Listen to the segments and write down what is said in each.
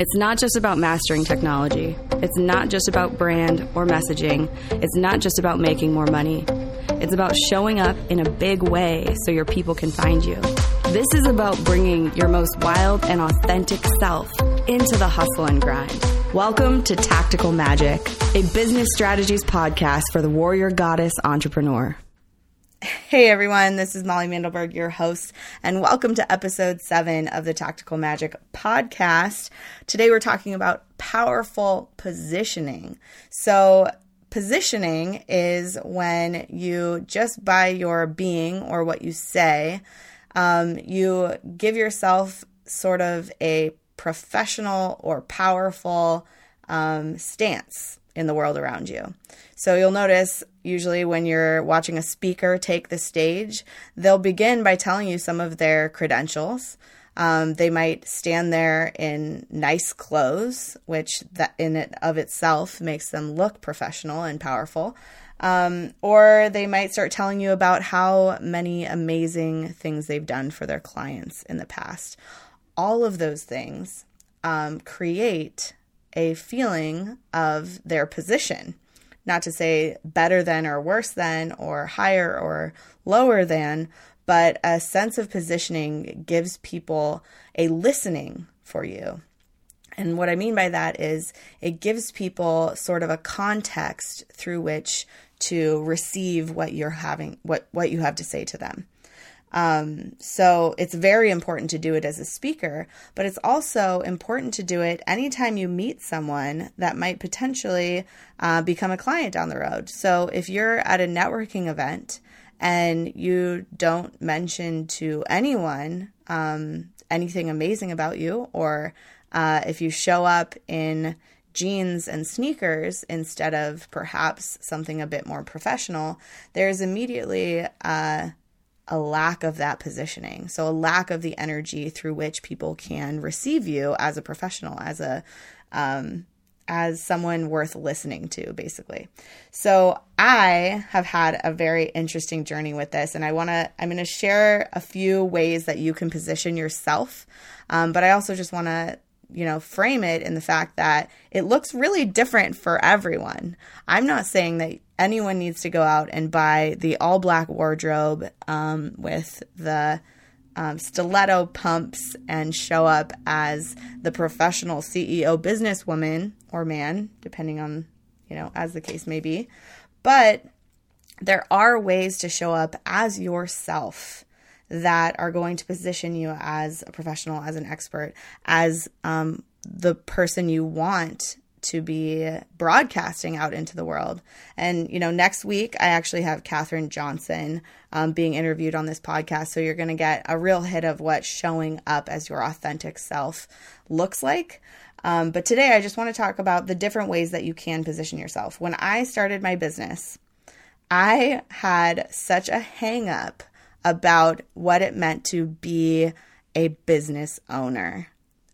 It's not just about mastering technology. It's not just about brand or messaging. It's not just about making more money. It's about showing up in a big way so your people can find you. This is about bringing your most wild and authentic self into the hustle and grind. Welcome to Tactical Magic, a business strategies podcast for the warrior goddess entrepreneur. Hey everyone, this is Molly Mandelberg, your host, and welcome to episode seven of the Tactical Magic podcast. Today we're talking about powerful positioning. So, positioning is when you just by your being or what you say, um, you give yourself sort of a professional or powerful um, stance in the world around you. So you'll notice usually when you're watching a speaker take the stage, they'll begin by telling you some of their credentials. Um, they might stand there in nice clothes, which that in it of itself makes them look professional and powerful. Um, or they might start telling you about how many amazing things they've done for their clients in the past. All of those things um, create a feeling of their position. Not to say better than or worse than or higher or lower than, but a sense of positioning gives people a listening for you. And what I mean by that is it gives people sort of a context through which to receive what you're having what what you have to say to them. Um, so it's very important to do it as a speaker, but it's also important to do it anytime you meet someone that might potentially uh, become a client down the road. So if you're at a networking event and you don't mention to anyone um, anything amazing about you, or uh, if you show up in jeans and sneakers instead of perhaps something a bit more professional, there's immediately uh, a lack of that positioning. So, a lack of the energy through which people can receive you as a professional, as a um, as someone worth listening to, basically. So, I have had a very interesting journey with this, and I want to. I'm going to share a few ways that you can position yourself, um, but I also just want to you know, frame it in the fact that it looks really different for everyone. I'm not saying that anyone needs to go out and buy the all black wardrobe um, with the um, stiletto pumps and show up as the professional CEO businesswoman or man, depending on, you know, as the case may be. But there are ways to show up as yourself that are going to position you as a professional, as an expert, as um, the person you want to be broadcasting out into the world. And, you know, next week I actually have Katherine Johnson um, being interviewed on this podcast. So you're going to get a real hit of what showing up as your authentic self looks like. Um, but today I just want to talk about the different ways that you can position yourself. When I started my business, I had such a hang up about what it meant to be a business owner.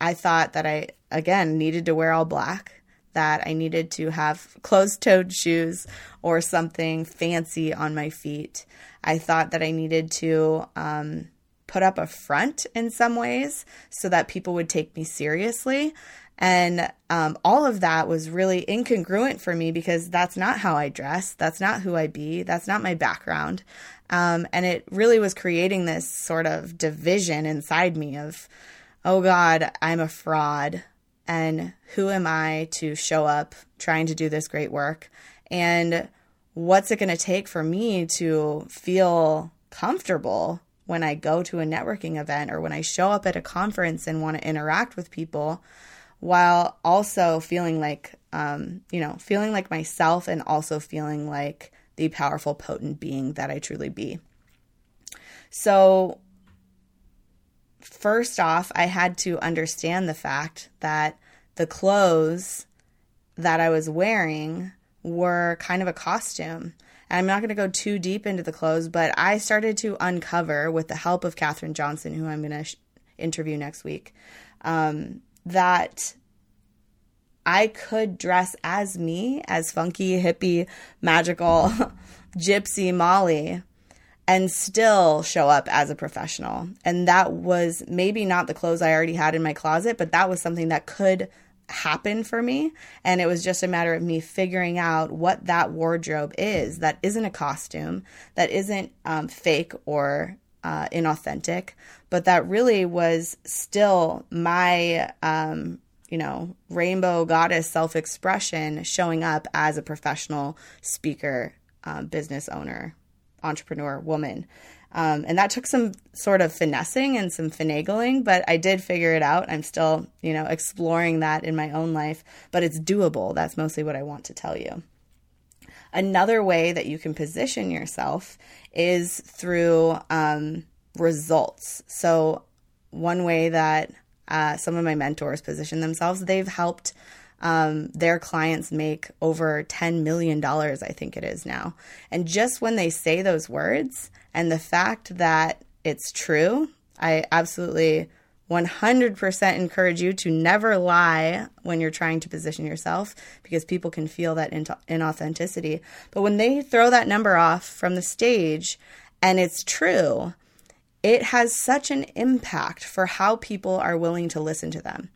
I thought that I, again, needed to wear all black, that I needed to have closed toed shoes or something fancy on my feet. I thought that I needed to um, put up a front in some ways so that people would take me seriously. And um, all of that was really incongruent for me because that's not how I dress. That's not who I be. That's not my background. Um, and it really was creating this sort of division inside me of, oh God, I'm a fraud. And who am I to show up trying to do this great work? And what's it going to take for me to feel comfortable when I go to a networking event or when I show up at a conference and want to interact with people? while also feeling like, um, you know, feeling like myself and also feeling like the powerful, potent being that I truly be. So, first off, I had to understand the fact that the clothes that I was wearing were kind of a costume. And I'm not going to go too deep into the clothes, but I started to uncover, with the help of Katherine Johnson, who I'm going to sh- interview next week, um, that I could dress as me, as funky, hippie, magical, gypsy Molly, and still show up as a professional. And that was maybe not the clothes I already had in my closet, but that was something that could happen for me. And it was just a matter of me figuring out what that wardrobe is that isn't a costume, that isn't um, fake or uh, inauthentic, but that really was still my, um, you know, rainbow goddess self expression showing up as a professional speaker, um, business owner, entrepreneur, woman. Um, and that took some sort of finessing and some finagling, but I did figure it out. I'm still, you know, exploring that in my own life, but it's doable. That's mostly what I want to tell you. Another way that you can position yourself is through um, results. So, one way that uh, some of my mentors position themselves, they've helped um, their clients make over $10 million, I think it is now. And just when they say those words, and the fact that it's true, I absolutely 100% encourage you to never lie when you're trying to position yourself because people can feel that inauthenticity. But when they throw that number off from the stage and it's true, it has such an impact for how people are willing to listen to them.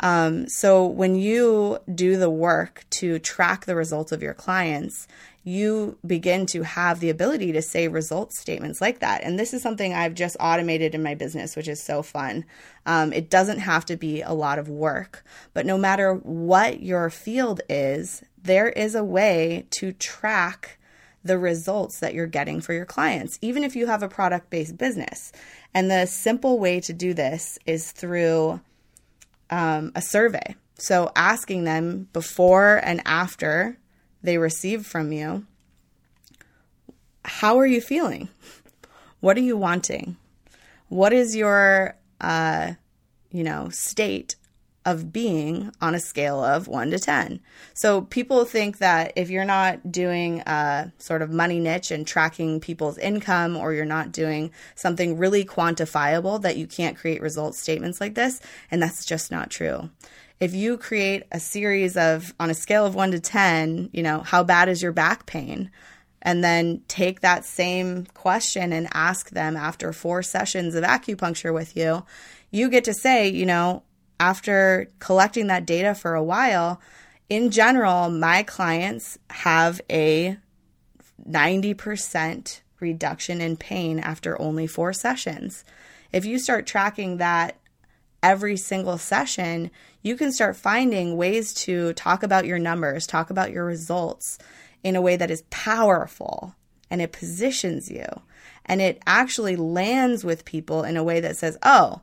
Um, so when you do the work to track the results of your clients, you begin to have the ability to say results statements like that. And this is something I've just automated in my business, which is so fun. Um, it doesn't have to be a lot of work, but no matter what your field is, there is a way to track the results that you're getting for your clients, even if you have a product based business. And the simple way to do this is through um, a survey. So asking them before and after they receive from you, how are you feeling? What are you wanting? What is your, uh, you know, state of being on a scale of one to 10. So people think that if you're not doing a sort of money niche and tracking people's income, or you're not doing something really quantifiable, that you can't create results statements like this. And that's just not true. If you create a series of, on a scale of one to 10, you know, how bad is your back pain? and then take that same question and ask them after four sessions of acupuncture with you, you get to say, you know, after collecting that data for a while, in general, my clients have a 90% reduction in pain after only four sessions. If you start tracking that every single session, you can start finding ways to talk about your numbers, talk about your results in a way that is powerful and it positions you and it actually lands with people in a way that says, oh,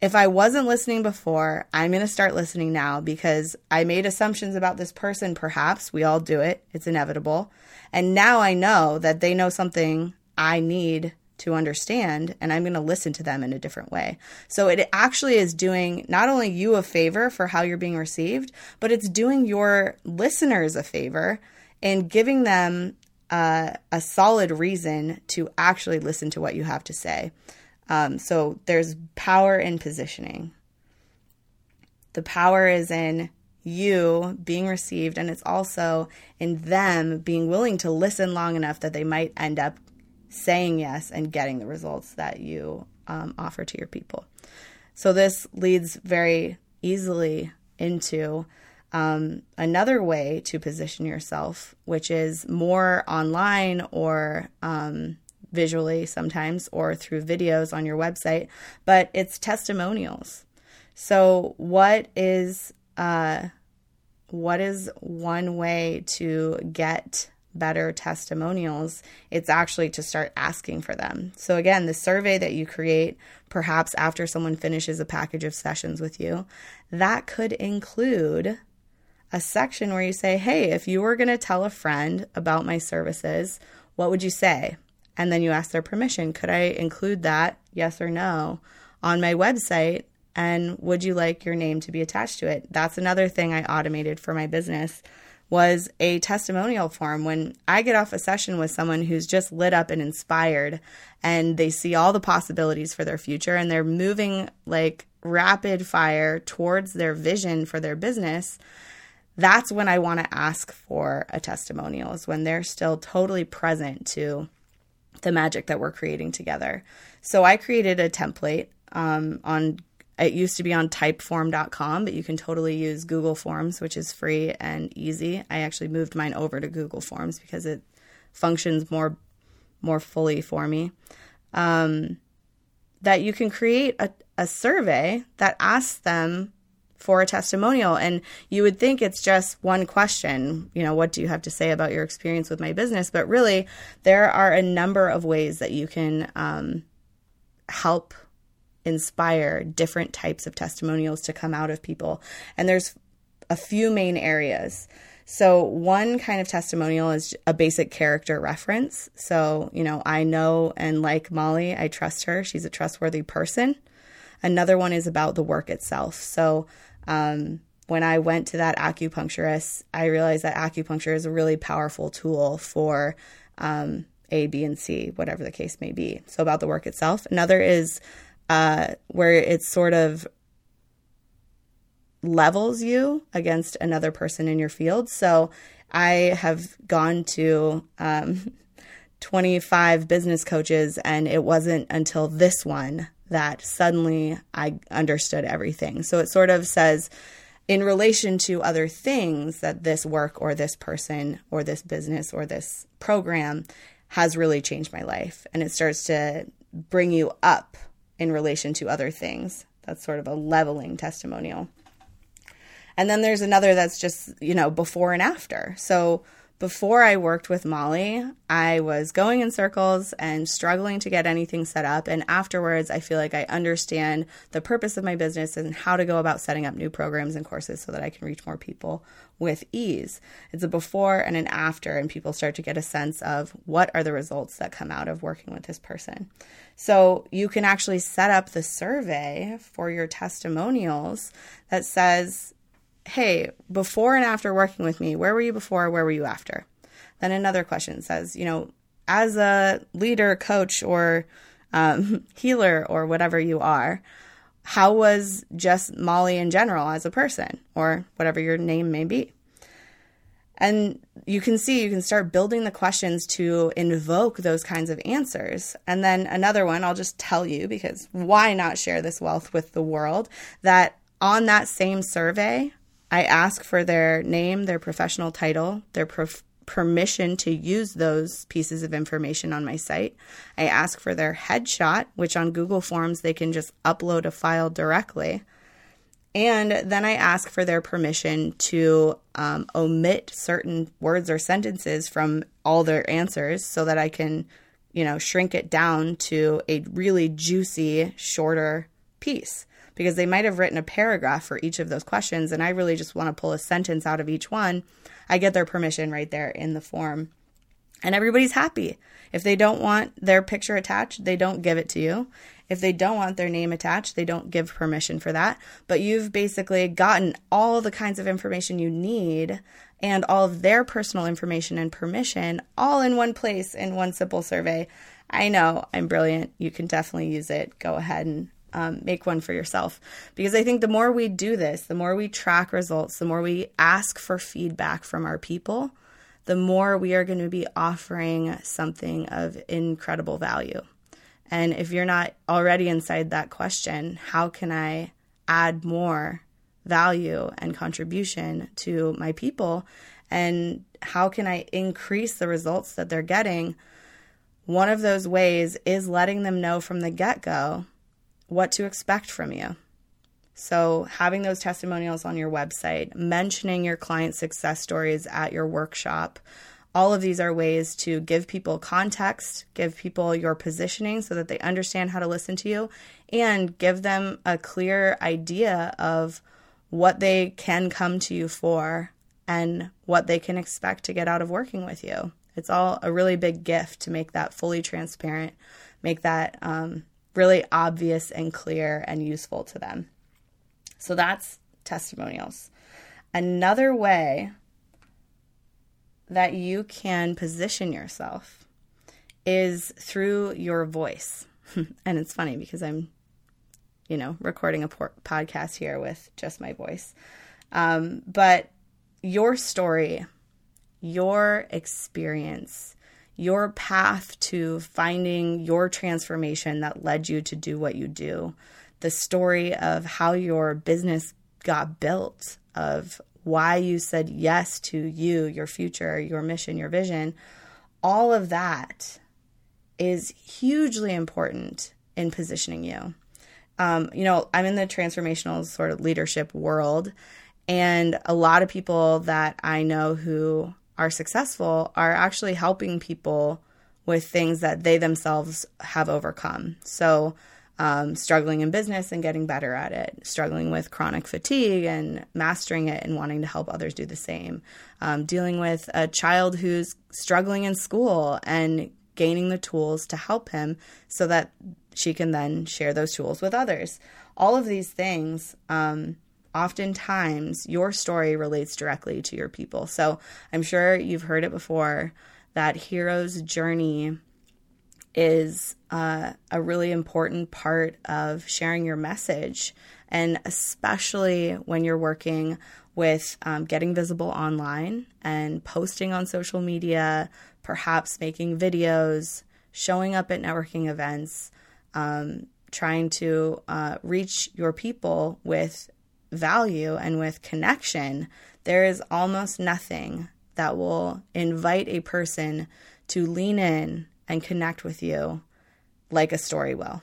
if I wasn't listening before, I'm going to start listening now because I made assumptions about this person, perhaps. We all do it, it's inevitable. And now I know that they know something I need to understand, and I'm going to listen to them in a different way. So it actually is doing not only you a favor for how you're being received, but it's doing your listeners a favor and giving them uh, a solid reason to actually listen to what you have to say. Um, so there's power in positioning. The power is in you being received, and it's also in them being willing to listen long enough that they might end up saying yes and getting the results that you um, offer to your people. So this leads very easily into um, another way to position yourself, which is more online or um, visually sometimes or through videos on your website, but it's testimonials. So, what is uh, what is one way to get better testimonials? It's actually to start asking for them. So, again, the survey that you create, perhaps after someone finishes a package of sessions with you, that could include a section where you say, Hey, if you were going to tell a friend about my services, what would you say? And then you ask their permission. Could I include that, yes or no, on my website? And would you like your name to be attached to it? That's another thing I automated for my business was a testimonial form. When I get off a session with someone who's just lit up and inspired and they see all the possibilities for their future and they're moving like rapid fire towards their vision for their business, that's when I want to ask for a testimonial, is when they're still totally present to the magic that we're creating together. So I created a template um, on it used to be on typeform.com, but you can totally use Google Forms, which is free and easy. I actually moved mine over to Google Forms because it functions more more fully for me. Um, that you can create a, a survey that asks them for a testimonial. And you would think it's just one question, you know, what do you have to say about your experience with my business? But really, there are a number of ways that you can um, help inspire different types of testimonials to come out of people. And there's a few main areas. So, one kind of testimonial is a basic character reference. So, you know, I know and like Molly, I trust her. She's a trustworthy person. Another one is about the work itself. So, um, when I went to that acupuncturist, I realized that acupuncture is a really powerful tool for um, A, B, and C, whatever the case may be. So, about the work itself. Another is uh, where it's sort of levels you against another person in your field. So I have gone to um, 25 business coaches, and it wasn't until this one that suddenly I understood everything. So it sort of says, in relation to other things that this work or this person or this business or this program has really changed my life. And it starts to bring you up in relation to other things. That's sort of a leveling testimonial. And then there's another that's just, you know, before and after. So before I worked with Molly, I was going in circles and struggling to get anything set up. And afterwards, I feel like I understand the purpose of my business and how to go about setting up new programs and courses so that I can reach more people with ease. It's a before and an after, and people start to get a sense of what are the results that come out of working with this person. So you can actually set up the survey for your testimonials that says, hey, before and after working with me, where were you before? Where were you after? Then another question says, you know, as a leader, coach, or um, healer, or whatever you are, how was just Molly in general as a person, or whatever your name may be? And you can see, you can start building the questions to invoke those kinds of answers. And then another one, I'll just tell you because why not share this wealth with the world? That on that same survey, I ask for their name, their professional title, their prof- permission to use those pieces of information on my site. I ask for their headshot, which on Google Forms they can just upload a file directly. And then I ask for their permission to um, omit certain words or sentences from all their answers so that I can, you know, shrink it down to a really juicy, shorter piece because they might have written a paragraph for each of those questions and I really just want to pull a sentence out of each one, I get their permission right there in the form. And everybody's happy. If they don't want their picture attached, they don't give it to you. If they don't want their name attached, they don't give permission for that. But you've basically gotten all the kinds of information you need and all of their personal information and permission all in one place in one simple survey. I know I'm brilliant. You can definitely use it. Go ahead and um, make one for yourself. Because I think the more we do this, the more we track results, the more we ask for feedback from our people, the more we are going to be offering something of incredible value. And if you're not already inside that question, how can I add more value and contribution to my people? And how can I increase the results that they're getting? One of those ways is letting them know from the get go what to expect from you. So, having those testimonials on your website, mentioning your client success stories at your workshop, all of these are ways to give people context, give people your positioning so that they understand how to listen to you, and give them a clear idea of what they can come to you for and what they can expect to get out of working with you. It's all a really big gift to make that fully transparent, make that um, really obvious and clear and useful to them. So that's testimonials. Another way that you can position yourself is through your voice. and it's funny because I'm, you know, recording a por- podcast here with just my voice. Um, but your story, your experience, your path to finding your transformation that led you to do what you do, the story of how your business got built, of why you said yes to you, your future, your mission, your vision, all of that is hugely important in positioning you. Um, you know, I'm in the transformational sort of leadership world, and a lot of people that I know who are successful are actually helping people with things that they themselves have overcome. So, um, struggling in business and getting better at it, struggling with chronic fatigue and mastering it and wanting to help others do the same, um, dealing with a child who's struggling in school and gaining the tools to help him so that she can then share those tools with others. All of these things, um, oftentimes, your story relates directly to your people. So I'm sure you've heard it before that hero's journey is uh, a really important part of sharing your message. And especially when you're working with um, getting visible online and posting on social media, perhaps making videos, showing up at networking events, um, trying to uh, reach your people with value and with connection, there is almost nothing that will invite a person to lean in and connect with you like a story will.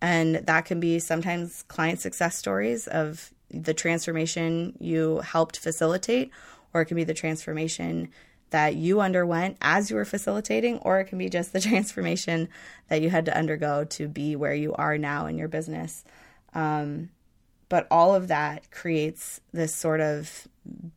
And that can be sometimes client success stories of the transformation you helped facilitate, or it can be the transformation that you underwent as you were facilitating, or it can be just the transformation that you had to undergo to be where you are now in your business. Um, but all of that creates this sort of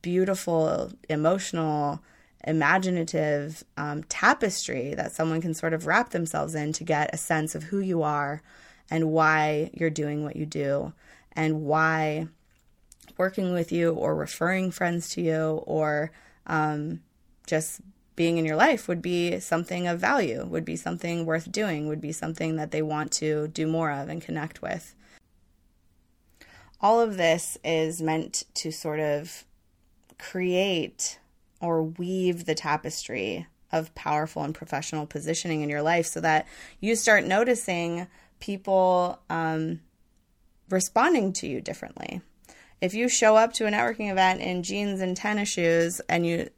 beautiful, emotional, imaginative um, tapestry that someone can sort of wrap themselves in to get a sense of who you are and why you're doing what you do and why working with you or referring friends to you or um, just being in your life would be something of value, would be something worth doing, would be something that they want to do more of and connect with. All of this is meant to sort of create or weave the tapestry of powerful and professional positioning in your life so that you start noticing people um, responding to you differently. If you show up to a networking event in jeans and tennis shoes and you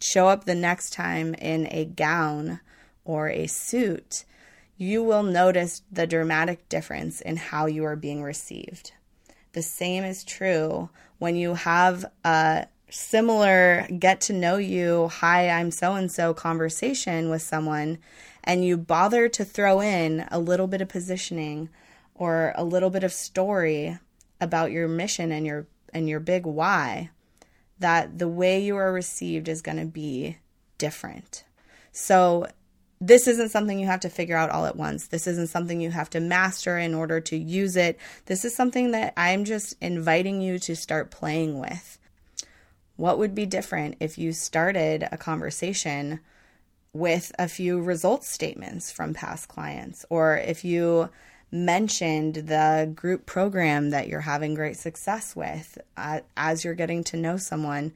show up the next time in a gown or a suit, you will notice the dramatic difference in how you are being received. The same is true when you have a similar get to know you, hi, I'm so and so conversation with someone, and you bother to throw in a little bit of positioning or a little bit of story about your mission and your and your big why that the way you are received is going to be different. So, this isn't something you have to figure out all at once. This isn't something you have to master in order to use it. This is something that I'm just inviting you to start playing with. What would be different if you started a conversation with a few results statements from past clients, or if you mentioned the group program that you're having great success with uh, as you're getting to know someone.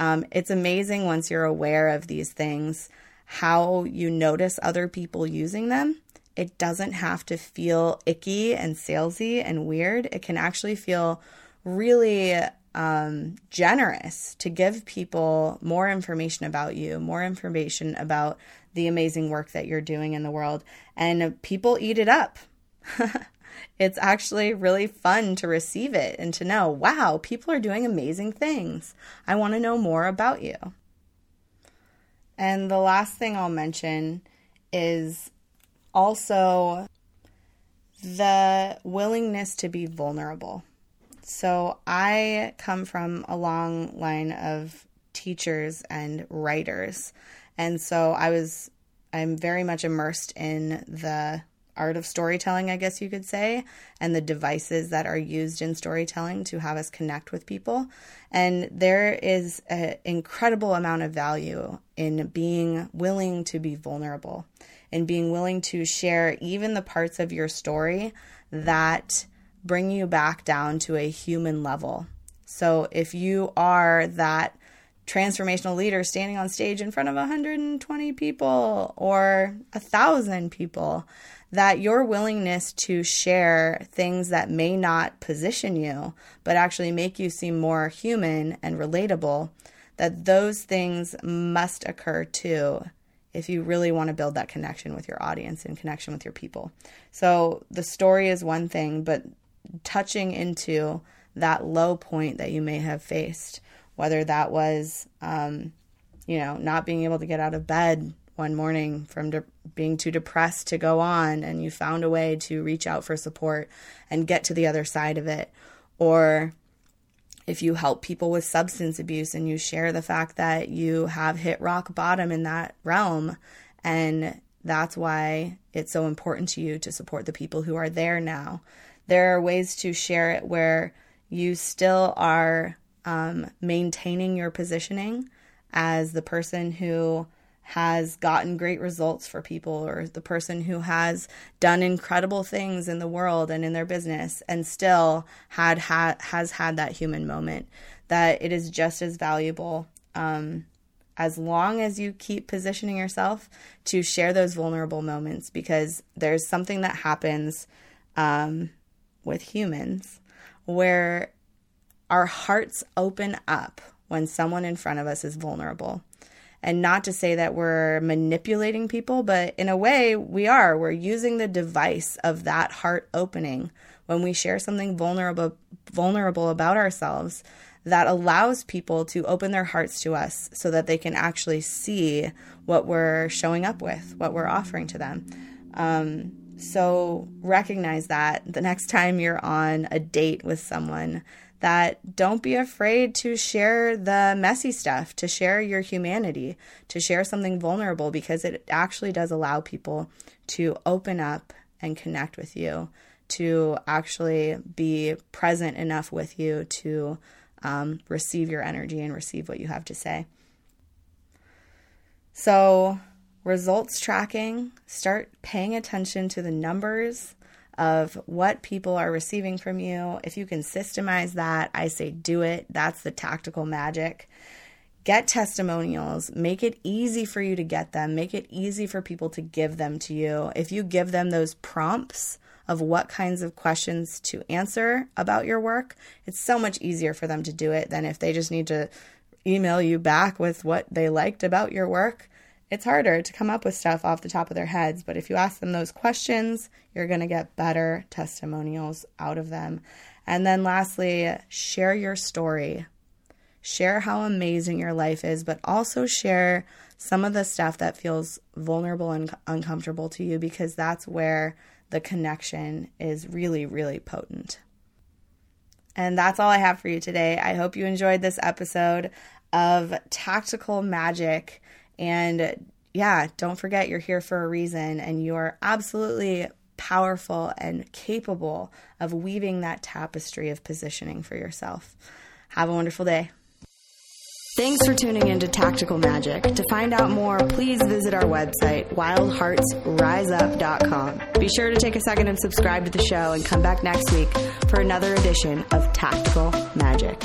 Um, it's amazing once you're aware of these things how you notice other people using them. It doesn't have to feel icky and salesy and weird. It can actually feel really um, generous to give people more information about you, more information about the amazing work that you're doing in the world. And people eat it up. it's actually really fun to receive it and to know, wow, people are doing amazing things. I want to know more about you. And the last thing I'll mention is also the willingness to be vulnerable. So I come from a long line of teachers and writers. And so I was I'm very much immersed in the art of storytelling, I guess you could say, and the devices that are used in storytelling to have us connect with people. And there is an incredible amount of value in being willing to be vulnerable and being willing to share even the parts of your story that bring you back down to a human level. So if you are that transformational leader standing on stage in front of 120 people or a thousand people that your willingness to share things that may not position you, but actually make you seem more human and relatable, that those things must occur too if you really want to build that connection with your audience and connection with your people. So the story is one thing, but touching into that low point that you may have faced, whether that was, um, you know, not being able to get out of bed one morning from de- being too depressed to go on and you found a way to reach out for support and get to the other side of it. Or if you help people with substance abuse and you share the fact that you have hit rock bottom in that realm and that's why it's so important to you to support the people who are there now. There are ways to share it where you still are um, maintaining your positioning as the person who has gotten great results for people or the person who has done incredible things in the world and in their business and still had, ha- has had that human moment that it is just as valuable um, as long as you keep positioning yourself to share those vulnerable moments because there's something that happens um, with humans where our hearts open up when someone in front of us is vulnerable and not to say that we're manipulating people, but in a way we are. We're using the device of that heart opening when we share something vulnerable vulnerable about ourselves that allows people to open their hearts to us so that they can actually see what we're showing up with, what we're offering to them. Um, so recognize that the next time you're on a date with someone that don't be afraid to share the messy stuff, to share your humanity, to share something vulnerable because it actually does allow people to open up and connect with you, to actually be present enough with you to um, receive your energy and receive what you have to say. So, results tracking, start paying attention to the numbers of what people are receiving from you. If you can systemize that, I say do it. That's the tactical magic. Get testimonials, make it easy for you to get them, make it easy for people to give them to you. If you give them those prompts, of what kinds of questions to answer about your work, it's so much easier for them to do it than if they just need to email you back with what they liked about your work it's harder to come up with stuff off the top of their heads, but if you ask them those questions, you're going to get better testimonials out of them. And then lastly, share your story. Share how amazing your life is, but also share some of the stuff that feels vulnerable and uncomfortable to you because that's where the connection is really, really potent. And that's all I have for you today. I hope you enjoyed this episode of Tactical Magic. And yeah, don't forget you're here for a reason and you're absolutely powerful and capable of weaving that tapestry of positioning for yourself. Have a wonderful day. Thanks for tuning into Tactical Magic. To find out more, please visit our website, wildheartsriseup.com. Be sure to take a second and subscribe to the show and come back next week for another edition of Tactical Magic.